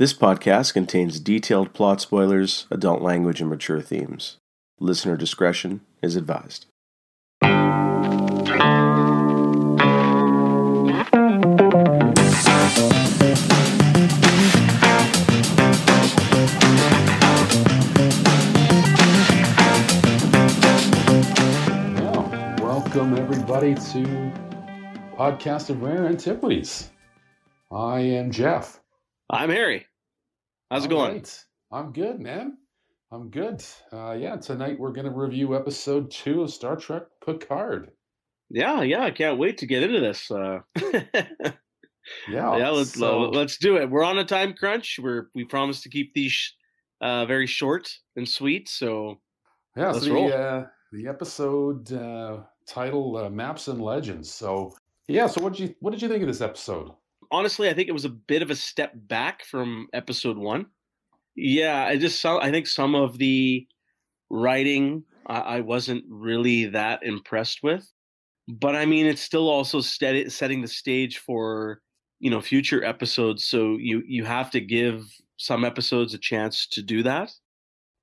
This podcast contains detailed plot spoilers, adult language, and mature themes. Listener discretion is advised. Well, welcome everybody to Podcast of Rare Antiquities. I am Geoff. I'm Harry. How's it All going? right. I'm good, man. I'm good. Uh, yeah, tonight we're going to review episode two of Star Trek Picard. Yeah, yeah, I can't wait to get into this. Uh, Yeah, yeah, let's so- let's do it. We're on a time crunch. We're we promised to keep these uh, very short and sweet. So yeah. let's so roll. the uh, the episode uh, title uh, Maps and Legends. So yeah. So what did you what did you think of this episode? Honestly, I think it was a bit of a step back from episode one. Yeah, I just saw. I think some of the writing I, I wasn't really that impressed with, but I mean, it's still also setting the stage for you know future episodes. So you you have to give some episodes a chance to do that.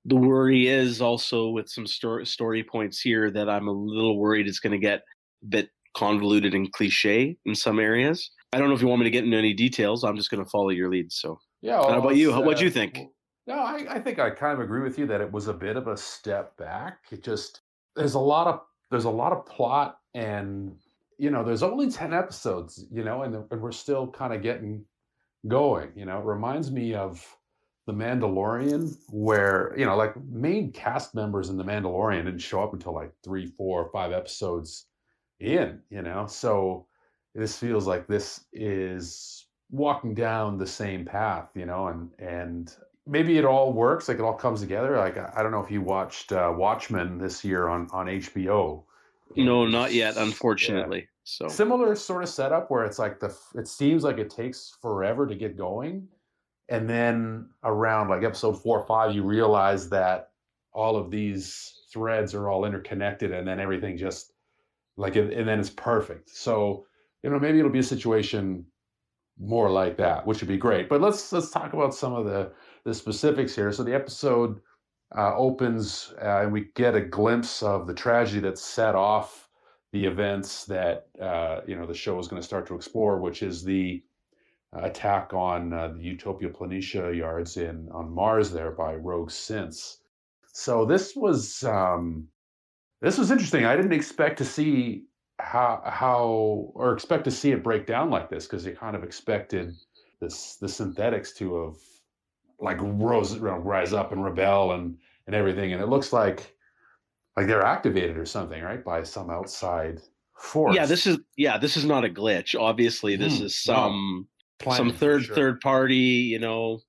The worry is also with some story story points here that I'm a little worried it's going to get a bit convoluted and cliche in some areas. I don't know if you want me to get into any details. I'm just going to follow your lead. So Yeah. How about you? let's, What'd you think? No, I, I think I kind of agree with you that it was a bit of a step back. It just there's a lot of there's a lot of plot and you know there's only 10 episodes you know and, and we're still kind of getting going you know it reminds me of the mandalorian where you know like main cast members in the mandalorian didn't show up until like three four five episodes in you know so this feels like this is walking down the same path you know and and maybe it all works like it all comes together like i, don't know if you watched uh, watchmen this year on on hbo no, not yet, Yeah. unfortunately. So similar sort of setup where it's like the it seems like it takes forever to get going and then around like episode four or five you realize that all of these threads are all interconnected and then everything just like and then it's perfect so you know maybe it'll be a situation more like that which would be great but let's let's talk about some of the the specifics here so the episode uh, opens uh, and we get a glimpse of the tragedy that set off the events that uh, you know the show is going to start to explore, which is the uh, attack on uh, the Utopia Planitia yards in on Mars there by rogue synths. So this was um, this was interesting. I didn't expect to see how how or expect to see it break down like this because you kind of expected this the synthetics to have like rose rise up and rebel and and everything, and it looks like like they're activated or something, right, by some outside force. yeah, this is yeah, this is not a glitch. Obviously, this Mm, is some Planning some third sure. third party, you know,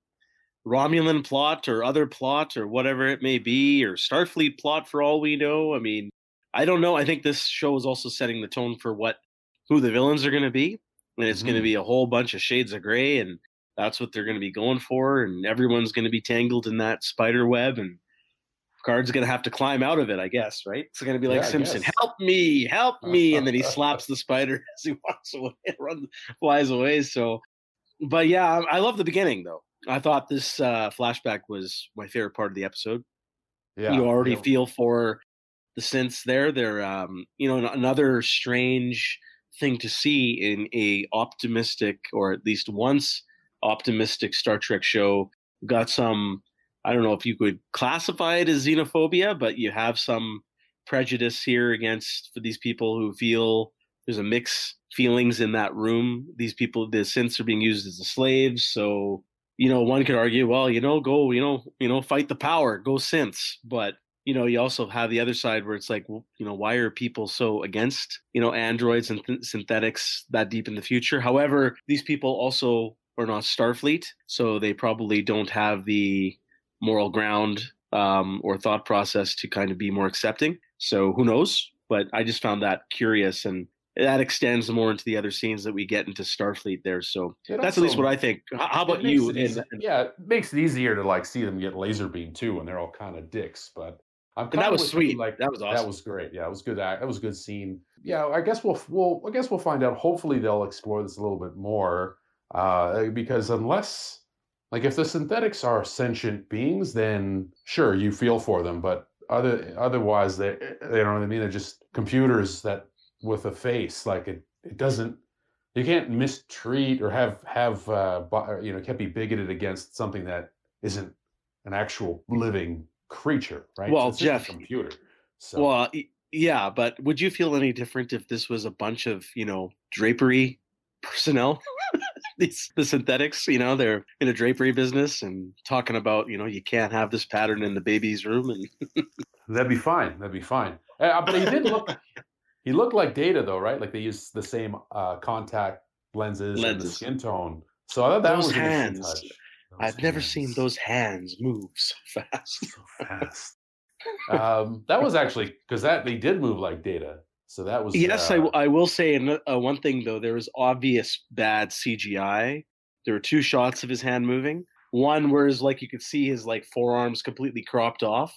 Romulan plot or other plot or whatever it may be, or Starfleet plot for all we know. I mean, I don't know. I think this show is also setting the tone for what who the villains are going to be, and it's going to be a whole bunch of shades of gray, and that's what they're going to be going for, and everyone's going to be tangled in that spider web, and Picard's going to have to climb out of it, I guess, right? It's going to be like Yeah, Simpson, help me, help me, and then he slaps the spider as he walks away, runs, flies away. So, but yeah, I I love the beginning though. I thought this uh, flashback was my favorite part of the episode. Yeah, you already yeah. feel for the synths there. They're, um, you know, another strange thing to see in a optimistic, or at least once optimistic Star Trek show. Got some, I don't know if you could classify it as xenophobia, but you have some prejudice here against for these people who feel there's a mix feelings in that room. These people, the synths are being used as the slaves, so you know, one could argue, well, you know, go, you know, you know, fight the power, go synths. But you know, you also have the other side where it's like, well, you know, why are people so against, you know, androids and th- synthetics that deep in the future? However, these people also are not Starfleet, so they probably don't have the moral ground um, or thought process to kind of be more accepting. So who knows? But I just found that curious and that extends more into the other scenes that we get into Starfleet there. So It that's at least what I think. How about you? And- easy- and- yeah, it makes it easier to like see them get laser beam too, and they're all kind of dicks. But I'm that was sweet. Like That was awesome. That was great. Yeah, it was good. act- That was a good scene. Yeah, I guess we'll we'll I guess we'll find out. Hopefully, they'll explore this a little bit more. Uh, because unless like if the synthetics are sentient beings, then sure you feel for them, but other otherwise they they know what I mean. They're just computers that with a face. Like it it doesn't you can't mistreat or have have uh, you know can't be bigoted against something that isn't an actual living creature, right? Well, it's Jeff, computer. So. Well, yeah, but would you feel any different if this was a bunch of you know drapery personnel? These the synthetics, you know, they're in a drapery business and talking about, you know, you can't have this pattern in the baby's room, and that'd be fine. That'd be fine. Uh, but he did look, he looked like Data though, right? Like they used the same uh, contact lenses, lenses, and the skin tone. So I thought that those was hands. I've hands. never seen those hands move so fast. so fast. um, that was actually because that they did move like Data. So that was yes. Uh, I I will say uh, one thing though. There was obvious bad CGI. There were two shots of his hand moving. One where is like you could see his like forearms completely cropped off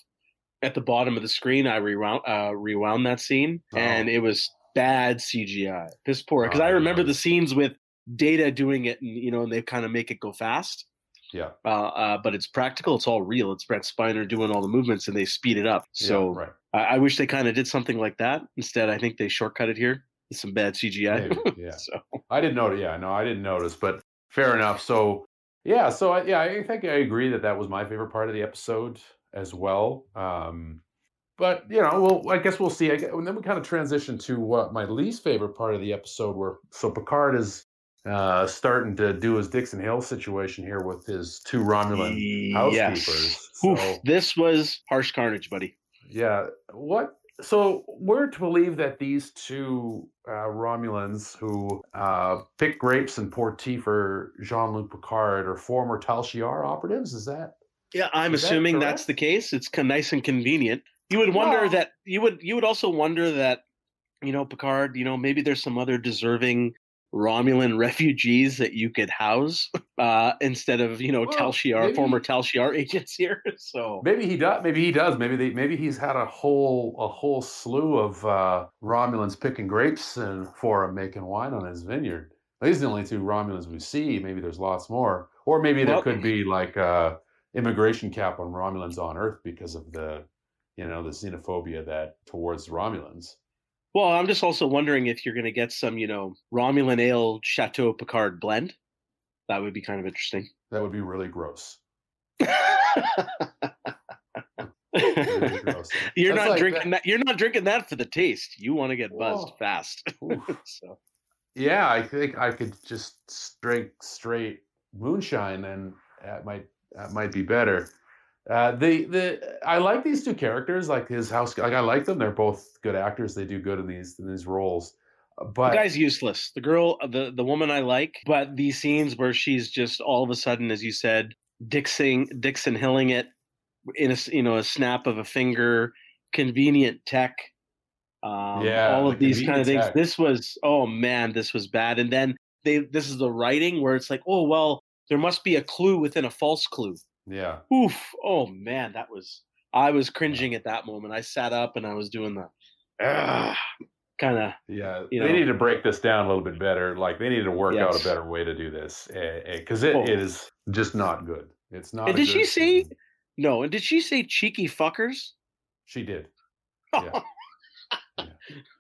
at the bottom of the screen. I rewound uh, rewound that scene, oh. and it was bad CGI, piss poor. Because oh, I remember the scenes with Data doing it, and you know, and they kind of make it go fast. Yeah. Uh, uh, but it's practical. It's all real. It's Brent Spiner doing all the movements, and they speed it up. So yeah, right. I, I, wish they kind of did something like that. Instead, I think they shortcut it here with some bad CGI. Maybe, yeah. so I didn't notice. Yeah, no, I didn't notice. But fair enough. So yeah, so I, yeah, I think I agree that that was my favorite part of the episode as well. Um, but you know, well, I guess we'll see. I, and then we kind of transition to what my least favorite part of the episode, where so Picard is uh, starting to do his Dixon Hill situation here with his two Romulan housekeepers. So, Oof, this was harsh carnage, buddy. Yeah. What? So we're to believe that these two uh, Romulans who uh, pick grapes and pour tea for Jean-Luc Picard are former Tal Shiar operatives. Is that? Yeah, I'm assuming that that's the case. It's nice and convenient. You would wonder well, that you would you would also wonder that you know Picard. You know maybe there's some other deserving Romulan refugees that you could house uh, instead of you know well, Tal Shiar, former Tal Shiar agents here. So maybe he does. Maybe he does. Maybe they. Maybe he's had a whole a whole slew of uh, Romulans picking grapes and for him making wine on his vineyard. These are the only two Romulans we see. Maybe there's lots more, or maybe there well, could be like a uh, immigration cap on Romulans on Earth because of the you know the xenophobia that towards Romulans. Well, I'm just also wondering if you're going to get some, you know, Romulan ale Chateau Picard blend. That would be kind of interesting. That would be really gross. really gross. You're That's not like drinking that. that. You're not drinking that for the taste. You want to get buzzed Whoa. fast. so. Yeah, I think I could just drink straight moonshine, and that might that might be better. Uh, the the I like these two characters, like his house. Like I like them. They're both good actors. They do good in these in these roles. Uh, but the guy's useless. The girl, uh, the the woman I like, but these scenes where she's just all of a sudden, as you said, Dixon Dixon Hilling it in a you know a snap of a finger, convenient tech. Um, yeah, all of these kind of things. Tech. This was oh man, this was bad. And then they this is the writing where it's like oh well, there must be a clue within a false clue. Yeah. Oof. Oh man, that was I was cringing at that moment. I sat up and I was doing the kind of yeah you know, they need to break this down a little bit better like they need to work yes. out a better way to do this because it, oh. it is just not good it's not and did she say no and did she say cheeky fuckers she did yeah. yeah.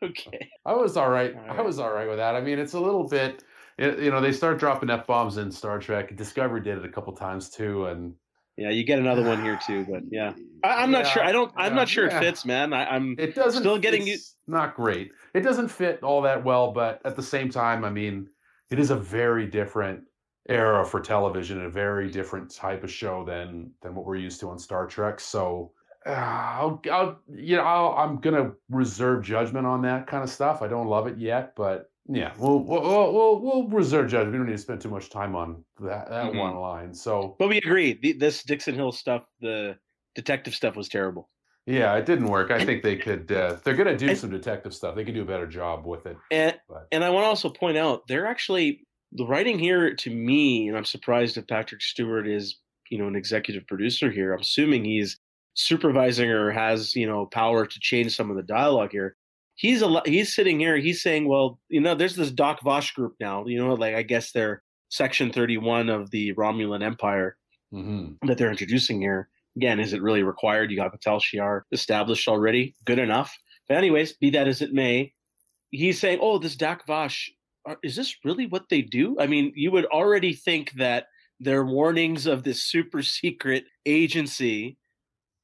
okay i was all right. all right. i was all right with that i mean it's a little bit it, you know they start dropping f-bombs in star trek discovery did it a couple times too and yeah, you get another one here too, but yeah, I, am not sure. I don't. I'm not sure yeah. it fits, man. I, am It doesn't. Still getting you. Not great. It doesn't fit all that well, but at the same time, I mean, it is a very different era for television, a very different type of show than than what we're used to on Star Trek. So, uh, I'll, I'll, you know, I'll, I'm gonna reserve judgment on that kind of stuff. I don't love it yet, but yeah, we'll we'll we'll, we'll reserve judgment. We don't need to spend too much time on that that mm-hmm. one line. So, but we agree. The, this Dixon Hill stuff, the detective stuff, was terrible. Yeah, it didn't work. I think they could. Uh, they're going to do and, some detective stuff. They could do a better job with it. And but. and I want to also point out they're actually the writing here to me, and I'm surprised if Patrick Stewart is you know an executive producer here. I'm assuming he's supervising or has you know power to change some of the dialogue here he's a he's sitting here he's saying well you know there's this Zhat Vash group now you know like i guess they're section 31 of the romulan empire Mm-hmm. that they're introducing here. Again, is it really required? You got Patel Shiar established already. Good enough. But anyways, be that as it may, he's saying, "Oh, this Zhat Vash, are- is this really what they do?" I mean, you would already think that their warnings of this super secret agency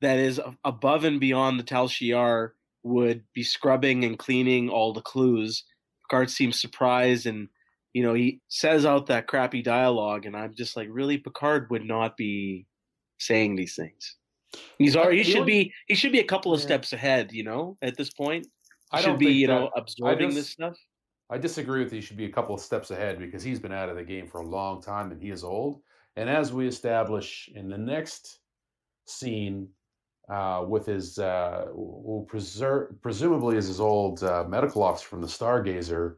that is above and beyond the Tal Shiar would be scrubbing and cleaning all the clues. Picard seems surprised and you know, he says out that crappy dialogue, and I'm just like, really, Picard would not be saying these things. He's already he should be he should be a couple of Yeah. steps ahead, you know, at this point. I should don't be, you know, that- absorbing just- this stuff. I disagree with you. He should be a couple of steps ahead because he's been out of the game for a long time and he is old. And as we establish in the next scene uh, with his, uh, who preser- presumably is his old uh, medical officer from the Stargazer,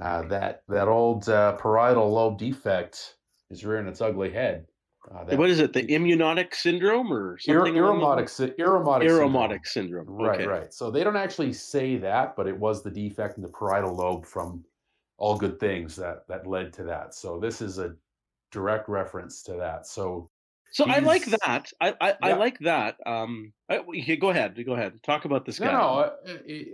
uh, that that old uh, parietal lobe defect is rearing its ugly head. Uh, that what is it? The immunotic syndrome or something? Irumodic, sy- Irumodic, lines? syndrome. Irumodic syndrome. Right, okay. right. So they don't actually say that, but it was the defect in the parietal lobe from all good things that that led to that. So this is a direct reference to that. So So I like that. I I, I like that. Um, I, go ahead. Go ahead. Talk about this no, guy. no,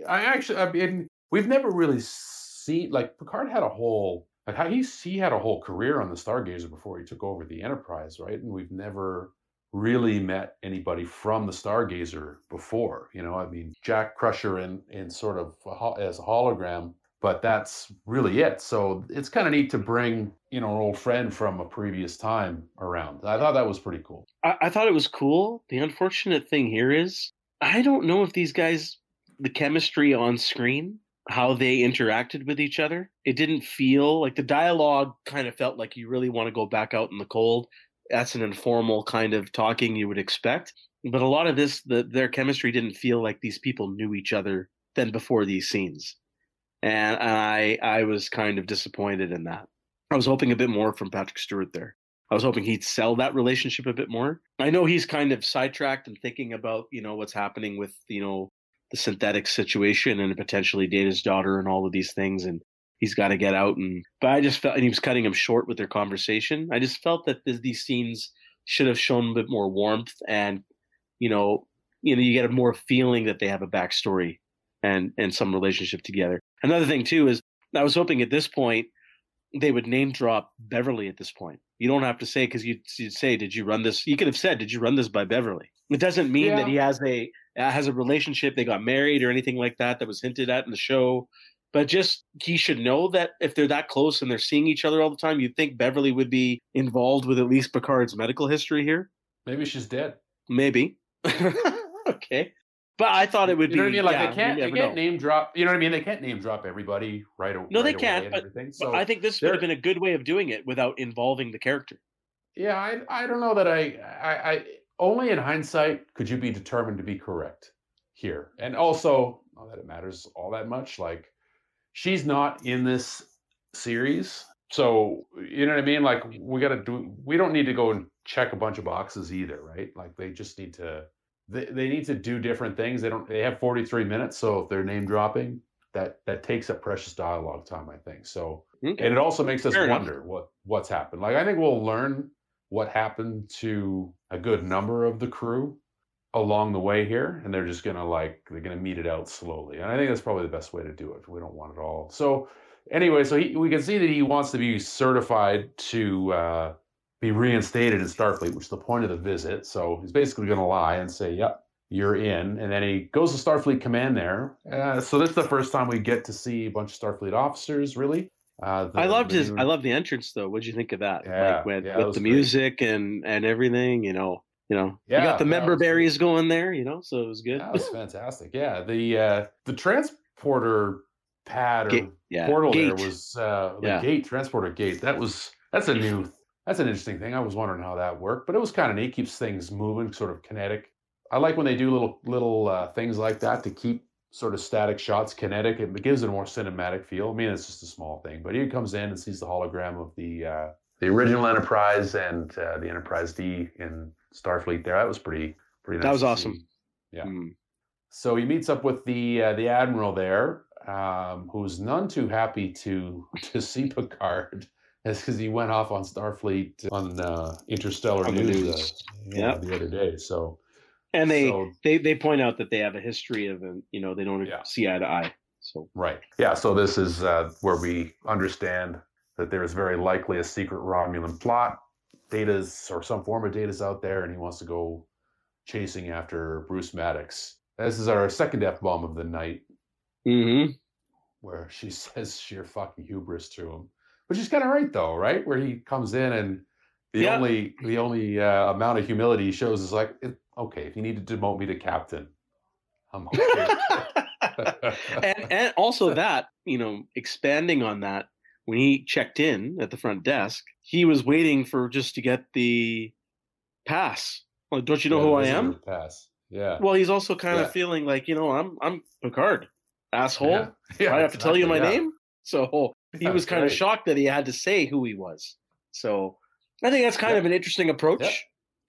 I, I actually, I mean, we've never really seen like Picard had a whole like how he's he had a whole career on the Stargazer before he took over the Enterprise, right? And we've never really met anybody from the Stargazer before. You know, I mean, Jack Crusher in in sort of a, as a hologram, but that's really it. So it's kind of neat to bring you know an old friend from a previous time around. I thought that was pretty cool. I, I thought it was cool. The unfortunate thing here is I don't know if these guys, the chemistry on screen, how they interacted with each other. It didn't feel like the dialogue kind of felt like you really want to go back out in the cold. That's an informal kind of talking you would expect. But a lot of this, the, their chemistry didn't feel like these people knew each other than before these scenes. And I, I was kind of disappointed in that. I was hoping a bit more from Patrick Stewart there. I was hoping he'd sell that relationship a bit more. I know he's kind of sidetracked and thinking about, you know, what's happening with, you know, the synthetic situation and potentially Data's daughter and all of these things and he's got to get out and but I just felt and he was cutting him short with their conversation. I just felt that th- these scenes should have shown a bit more warmth and you know, you know, you get a more feeling that they have a backstory and and some relationship together. Another thing too is I was hoping at this point they would name drop Beverly at this point. You don't have to say because you'd, you'd say, "Did you run this?" You could have said, "Did you run this by Beverly?" It doesn't mean Yeah. that he has a uh, has a relationship. They got married or anything like that that was hinted at in the show. But just he should know that if they're that close and they're seeing each other all the time, you'd think Beverly would be involved with at least Picard's medical history here. Maybe she's dead. Maybe. okay. But I thought it would You know what I be. mean? Like yeah, they can't, they can't know. name drop. You know what I mean? They can't name drop everybody right. a- No, they can't, but- everything. But I think this would have been a good way of doing it without involving the character. yeah, I, I don't know that I, I, I only in hindsight could you be determined to be correct here, and also not that it matters all that much. Like she's not in this series, so you know what I mean. Like we got to do. We don't need to go and check a bunch of boxes either, right? Like they just need to. They, they need to do different things. They don't. They have 43 minutes, so if they're name dropping, that that takes up precious dialogue time. I think so. Okay. and it also makes us Fair enough. wonder what what's happened like i think we'll learn what happened to a good number of the crew along the way here and they're just gonna like they're gonna meet it out slowly and i think that's probably the best way to do it we don't want it all so anyway so he, we can see that he wants to be certified to uh, be reinstated in starfleet which is the point of the visit so he's basically gonna lie and say yep you're in and then he goes to starfleet command there uh, so this is the first time we get to see a bunch of starfleet officers really uh, I the- loved the his. I loved the entrance though. What'd you think of that? Yeah, like with, yeah, with the great. music and and everything. You know, you know, you got the member great. berries going there. You know, so it was good. That was fantastic. Yeah, the uh, the transporter pad or Gate, yeah, portal gate. there was uh, the Yeah. gate transporter gate. That was that's a new that's an interesting thing. I was wondering how that worked, but it was kind of neat. Keeps things moving, sort of kinetic. I like when they do little little uh, things like that to keep sort of static shots kinetic. It gives it a more cinematic feel. I mean, it's just a small thing, but he comes in and sees the hologram of the uh, the original Enterprise and uh, the Enterprise D in Starfleet. There, that was pretty pretty. Nice That was awesome. see. Yeah. Mm. So he meets up with the uh, the admiral there, um, who's none too happy to to see Picard That's because he went off on Starfleet on uh, Interstellar On News, news. Uh, Yeah. the other day. So And they so- they they point out that they have a history of you know they don't Yeah. see eye to eye. So Right. Yeah. So this is uh, where we understand that there is very likely a secret Romulan plot. Data's or some form of data's out there, and he wants to go chasing after Bruce Maddox. This is our second f bomb of the night, hmm where she says sheer fucking hubris to him, which is kind of right though, right? Where he comes in and the Yeah. only the only uh, amount of humility he shows is like, "It- okay, if you need to demote me to captain, I'm okay. and and also that you know expanding on that when he checked in at the front desk he was waiting for just to get the pass well, don't you know Yeah, who i am Pass. Yeah. well he's also kind Yeah. of feeling like you know i'm i'm picard asshole Yeah. I have to tell you my name so he was kind of shocked that he had to say who he was. So i think that's kind Yeah. of an interesting approach Yeah.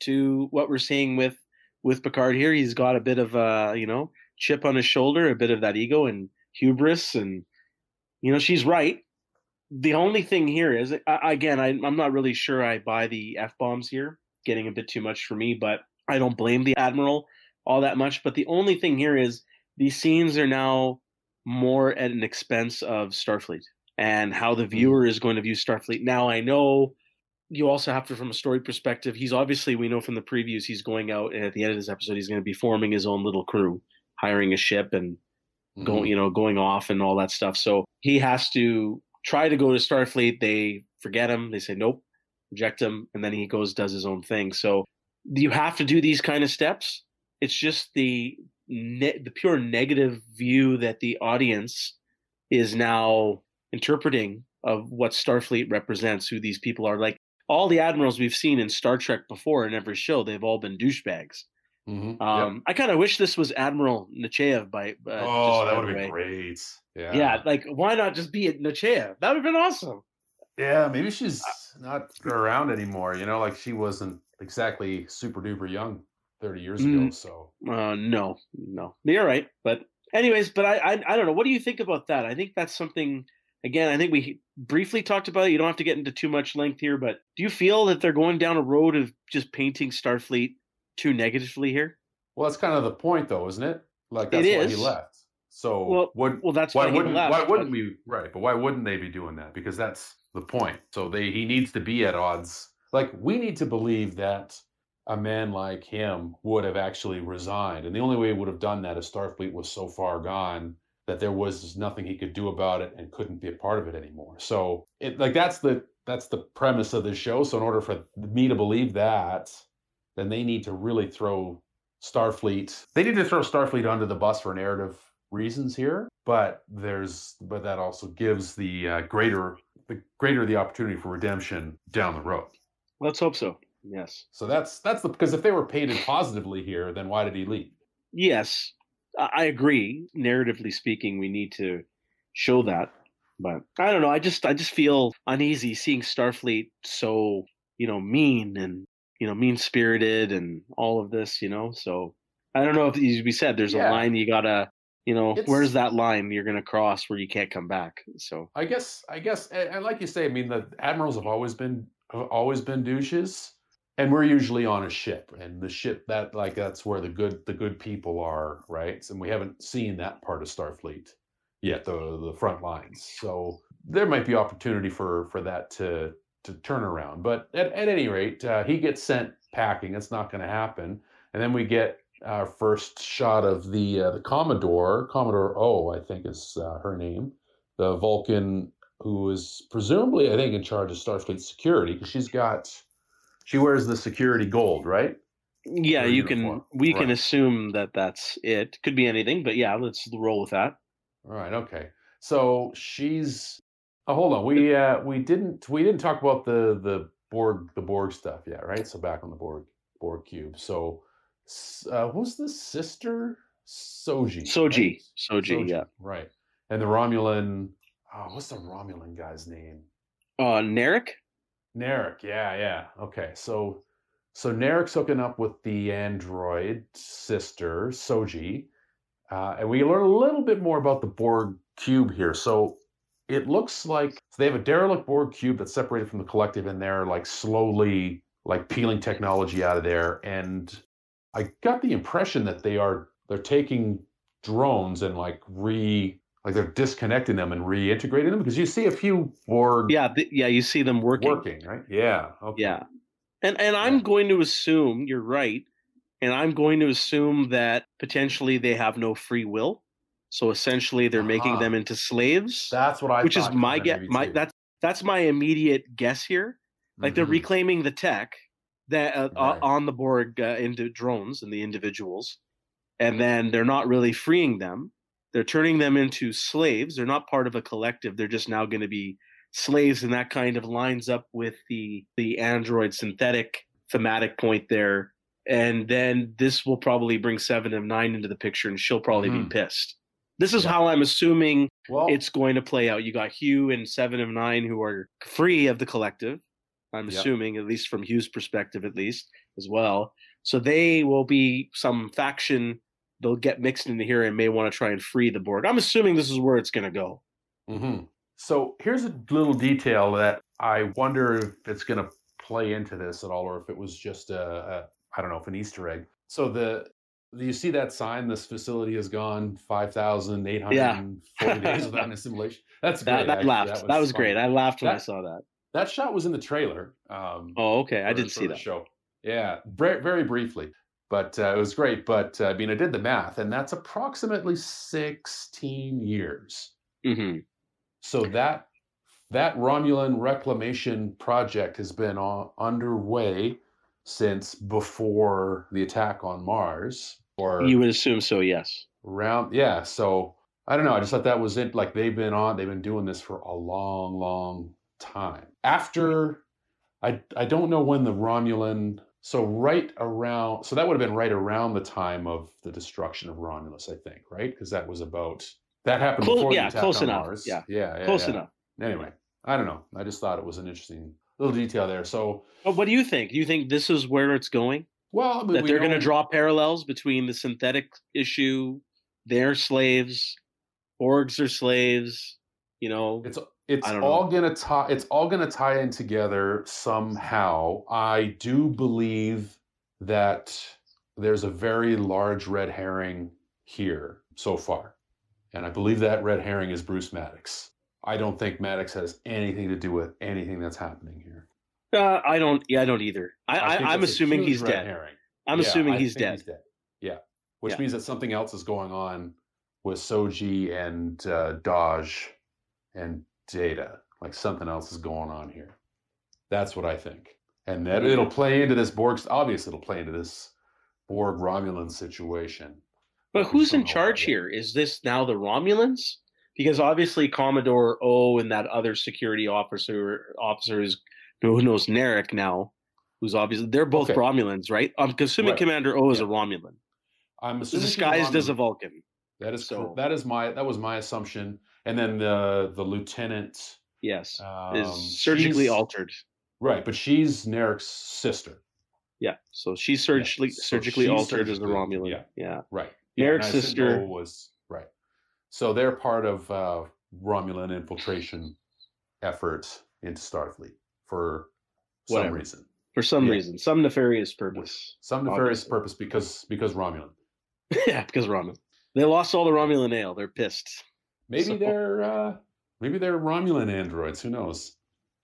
to what we're seeing with with picard here. He's got a bit of a you know chip on his shoulder a bit of that ego and hubris and you know she's right. The only thing here is I, again I, i'm not really sure i buy the f-bombs here getting a bit too much for me but i don't blame the admiral all that much. But the only thing here is these scenes are now more at an expense of starfleet and how the viewer is going to view starfleet. Now i know you also have to from a story perspective he's obviously we know from the previews he's going out and at the end of this episode he's going to be forming his own little crew hiring a ship and Mhm. going you know going off and all that stuff. So he has to try to go to starfleet. They forget him. They say nope. Reject him. And then he goes does his own thing. So you have to do these kind of steps. It's just the ne- the pure negative view that the audience is now interpreting of what starfleet represents who these people are like all the admirals we've seen in star trek before in every show they've all been douchebags Mhm. Yep. um, i kind of wish this was admiral nechayev by uh, oh, that would have been great. Yeah. Yeah, like why not just be at Nechayev? That would have been awesome. Yeah, maybe she's not around anymore. You know, like she wasn't exactly super duper young 30 years ago. Mm. So Uh, no, no, you're right. But anyways, but I, I, I don't know. What do you think about that? I think that's something. Again, I think we briefly talked about it. You don't have to get into too much length here, but do you feel that they're going down a road of just painting Starfleet too negatively here? well, that's kind of the point, though, isn't it? Like It that's why he left. So Well- would, Well, that's why why wouldn't left, why wouldn't we right? But why wouldn't they be doing that? Because that's the point. So they he needs to be at odds. Like we need to believe that a man like him would have actually resigned, and the only way he would have done that is Starfleet was so far gone that there was nothing he could do about it and couldn't be a part of it anymore. So it like that's the that's the premise of the show. So in order for me to believe that, then they need to really throw Starfleet. They need to throw Starfleet under the bus for narrative reasons here, but there's but that also gives the uh, greater the greater the opportunity for redemption down the road. Let's hope so. Yes. So that's that's the because if they were painted positively here, then why did he leave? Yes, I agree. Narratively speaking, we need to show that. But I don't know. I just I just feel uneasy seeing Starfleet so you know mean and you know mean spirited and all of this. You know, so I don't know if as we said there's Yeah. a line you gotta you know It's- where's that line you're gonna cross where you can't come back. So I guess I guess and like you say, I mean the admirals have always been have always been douches, and we're usually on a ship, and the ship that like that's where the good the good people are, right? And we haven't seen that part of Starfleet yet, the the front lines. So there might be opportunity for for that to to turn around. But at, at any rate, uh, he gets sent packing. It's not going to happen, and then we get our first shot of the uh, the Commodore, Commodore O, I think is uh, her name, the Vulcan who is presumably, I think, in charge of Starfleet security because she's got, she wears the security gold, right? yeah, Her you can we can assume that that's it. Could be anything, but yeah, let's roll with that. All right, okay. So she's. Oh, hold on. We uh we didn't we didn't talk about the the Borg the Borg stuff yet, right? So back on the Borg Borg cube. So, uh, who's the sister? Soji. Soji, right? Soji, yeah. Right. And the Romulan. Oh, what's the Romulan guy's name? Uh, Narek. Narek, yeah, yeah. Okay, so so Narek's hooking up with the android sister Soji, uh, and we learn a little bit more about the Borg cube here. So it looks like they have a derelict Borg cube that's separated from the collective, and they're like slowly like peeling technology out of there. And I got the impression that they are they're taking drones and like re like they're disconnecting them and reintegrating them because you see a few Borg Yeah, th- yeah, you see them working. working, right? Yeah. Okay. Yeah. And and I'm going to assume you're right. And I'm going to assume that potentially they have no free will. So essentially they're making Uh-huh. them into slaves, That's what I which is my maybe my that's that's my immediate guess here. Like they're Mhm. reclaiming the tech that uh, Right. on the Borg uh, into drones and the individuals, and then they're not really freeing them. They're turning them into slaves. They're not part of a collective. They're just now going to be slaves, and that kind of lines up with the the android synthetic thematic point there. And then this will probably bring Seven of Nine into the picture, and she'll probably Mhm. be pissed. This is Yeah. how I'm assuming well, it's going to play out. You got Hugh and Seven of Nine who are free of the collective. I'm Yep. assuming, at least from Hugh's perspective, at least as well. So they will be some faction. They'll get mixed into here and may want to try and free the Borg. I'm assuming this is where it's going to go. hmm So here's a little detail that I wonder if it's going to play into this at all, or if it was just a, a I don't know, if an Easter egg. So the you see that sign? This facility has gone five thousand eight hundred forty days without an assimilation. That's great. That, that laughed. That was, funny. great. I laughed when I saw that. That shot was in the trailer. Um, Oh, okay. I didn't see that. show. Yeah, very, very briefly, but uh, it was great. But uh, I mean, I did the math, and that's approximately sixteen years. hmm So that that Romulan reclamation project has been on, underway since before the attack on Mars, or You would assume so, yes. around. Yeah, so I don't know. I just thought that was it. Like they've been on, they've been doing this for a long, long time. After, I I don't know when the Romulan. So right around, so that would have been right around the time of the destruction of Romulus, I think, right? Because that was about that happened Clo- before yeah, the close on enough. Mars. Yeah. yeah, yeah Close yeah. enough. Anyway, I don't know. I just thought it was an interesting little detail there. So, But what do you think? Do you think this is where it's going? well, I mean, that we they're going to draw parallels between the synthetic issue, their slaves, orgs are slaves. You know, It's it's all gonna tie. It's all gonna tie in together somehow. I do believe that there's a very large red herring here so far, and I believe that red herring is Bruce Maddox. I don't think Maddox has anything to do with anything that's happening here. uh, I don't. Yeah, I don't either. I, I'm assuming he's dead. herring. I'm Yeah, assuming he's dead. He's dead. Yeah, which Yeah. means that something else is going on with Soji and uh, Dahj and Data. Like something else is going on here. That's what I think, and that Mhm. it'll play into this Borg. Obviously, it'll play into this Borg Romulan situation. But who's in charge here? Is this now the Romulans? Because obviously Commodore O and that other security officer officer is who knows Narek now, who's obviously they're both Okay. Romulans, right? I'm assuming Right. Commander O is Yeah. a Romulan, I'm assuming disguised as a Vulcan. That is so- cor- that is my that was my assumption. And then the the lieutenant Yes, um, is surgically altered. Right, but she's Narek's sister. Yeah, so she's surgically so surgically she's altered as altered, Romulan. yeah. yeah. Right. Narek's and sister- was right. So they're part of uh, Romulan infiltration effort into Starfleet for some reason, for some Yeah. reason, some nefarious purpose. some nefarious Obviously. purpose because because Romulan. yeah, because Romulan. They lost all the Romulan ale. They're pissed. Maybe So- they're uh, maybe they're Romulan androids. Who knows?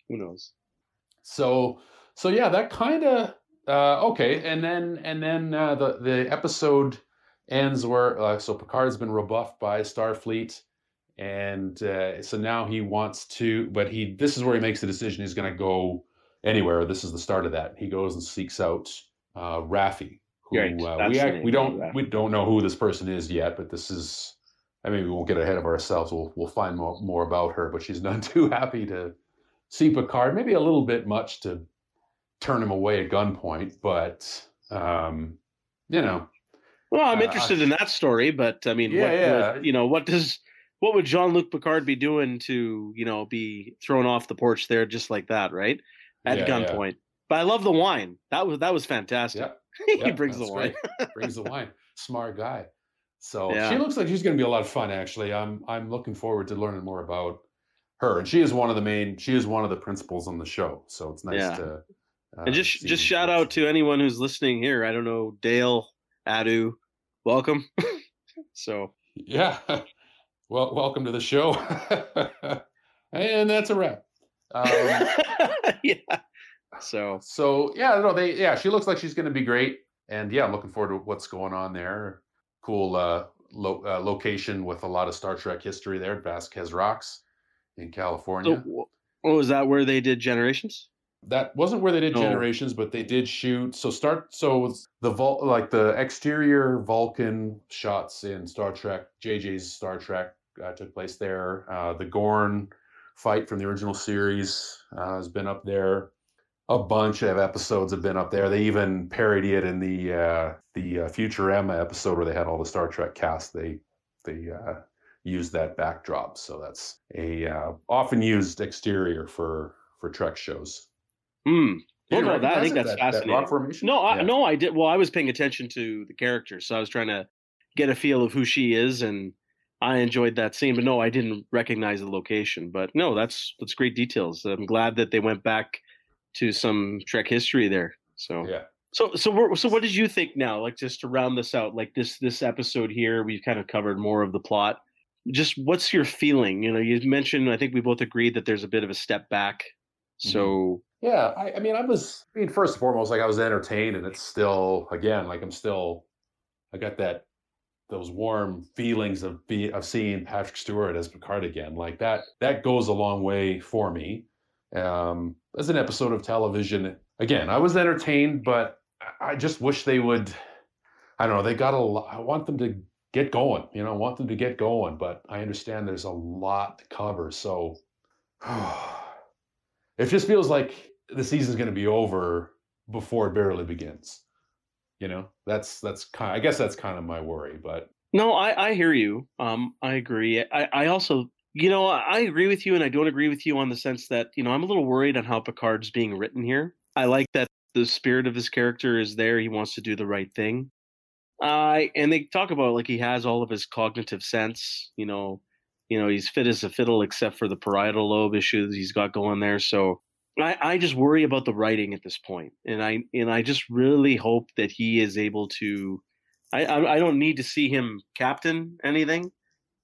Who knows? So so yeah, that kind of uh, okay. And then and then uh, the the episode ends where uh, so Picard's been rebuffed by Starfleet, and uh, so now he wants to, but he this is where he makes the decision. He's going to go anywhere. This is the start of that. He goes and seeks out uh, Raffi. Who, Right, uh, we act, we don't we don't know who this person is yet, but this is. I mean, we won't get ahead of ourselves. We'll we'll find more, more about her, but she's none too happy to see Picard. Maybe a little bit much to turn him away at gunpoint, but um, you know, Well, I'm Uh, interested in that story, but I mean, Yeah, what, yeah. what- you know, what does what would Jean Luc Picard be doing to you know be thrown off the porch there just like that, right? At Yeah, yeah. gunpoint. But I love the wine. That was that was fantastic. yeah, he yeah, brings the wine. brings the wine. Smart guy. So Yeah. she looks like she's going to be a lot of fun. Actually, I'm I'm looking forward to learning more about her, and she is one of the main. She is one of the principals on the show, so it's nice Yeah. to. Uh, and just just shout out to anyone who's listening here. I don't know, Dale, Adu, welcome. so Yeah. Well, welcome to the show. and that's a wrap. Um, yeah. So so yeah, no, they yeah, she looks like she's going to be great, and yeah, I'm looking forward to what's going on there. Cool uh, lo- uh, location with a lot of Star Trek history there, at Vasquez Rocks in California. wh- what was that where they did Generations? that wasn't where they did No. generations but they did shoot so start so the Vul- like the exterior vulcan shots in star trek jj's star trek uh, took place there uh, the gorn fight from the original series uh, has been up there a bunch of episodes have been up there they even parody it in the uh, the uh, futurama episode where they had all the star trek cast they they uh, used that backdrop so that's a uh, often used exterior for for trek shows Hmm. Well, no, that, I think that's that- that fascinating. rock? No, I, Yeah. no, I did. Well, I was paying attention to the characters, so I was trying to get a feel of who she is, and I enjoyed that scene. But no, I didn't recognize the location. But no, that's that's great details. I'm glad that they went back to some Trek history there. So Yeah. So so we're, so what did you think now? Like just to round this out, like this this episode here, we've kind of covered more of the plot. Just what's your feeling? You know, you mentioned I think we both agreed that there's a bit of a step back. So Yeah, I, I mean, I was. I mean, first and foremost, like I was entertained, and it's still, again, like I'm still. I got that, those warm feelings of be of seeing Patrick Stewart as Picard again. Like that, that goes a long way for me. Um, as an episode of television, again, I was entertained, but I- just wish they would. I don't know. They got a. I want them to get going. You know, I want them to get going, but I understand there's a lot to cover. So. it just feels like the season's going to be over before it barely begins. You know, that's that's kind. I guess that's kind of my worry, but No, I, I hear you. Um, I agree. I, I also, you know, I agree with you, and I don't agree with you on the sense that you know I'm a little worried on how Picard's being written here. I like that the spirit of his character is there. He wants to do the right thing. I and they talk about like he has all of his cognitive sense. You know, you know he's fit as a fiddle except for the parietal lobe issues he's got going there. So I, I just worry about the writing at this point, and I and I just really hope that he is able to I, I I don't need to see him captain anything,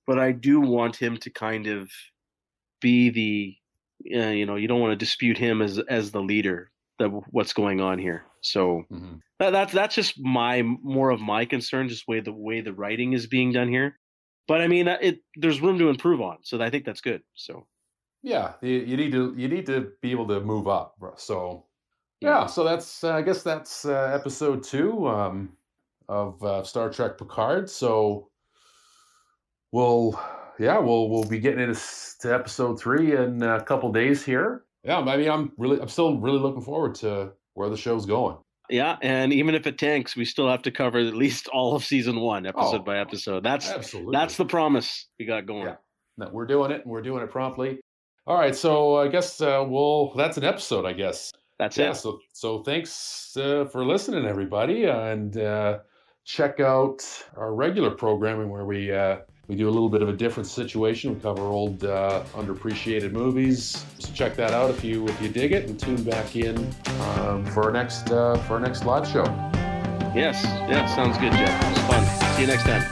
but I do want him to kind of be the uh, you know you don't want to dispute him as as the leader that what's going on here. So mhm. that, that's that's just my more of my concern, just way the way the writing is being done here. But I mean, uh, it there's room to improve on, so I think that's good. So yeah, you, you need to you need to be able to move up. So yeah, so that's uh, I guess that's uh, episode two um, of uh, Star Trek Picard. So we'll yeah we'll we'll be getting into episode three in a couple days here. Yeah, I mean I'm really I'm still really looking forward to where the show's going. yeah, and even if it tanks, we still have to cover at least all of season one, episode Oh, by episode. That's Absolutely. that's the promise we got going. Yeah. No, we're doing it and we're doing it promptly. All right, so I guess uh, we'll that's an episode, I guess. That's yeah, it. so so thanks uh, for listening, everybody, and uh, check out our regular programming where we uh, we do a little bit of a different situation. We cover old uh, underappreciated movies. So check that out if you if you dig it, and tune back in um, for our next uh, for our next live show. Yes, yeah, sounds good, Geoff. It was fun. See you next time.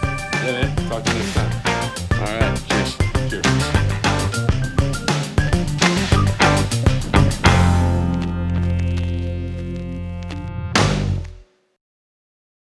Yeah, man. Talk to you next time. All right.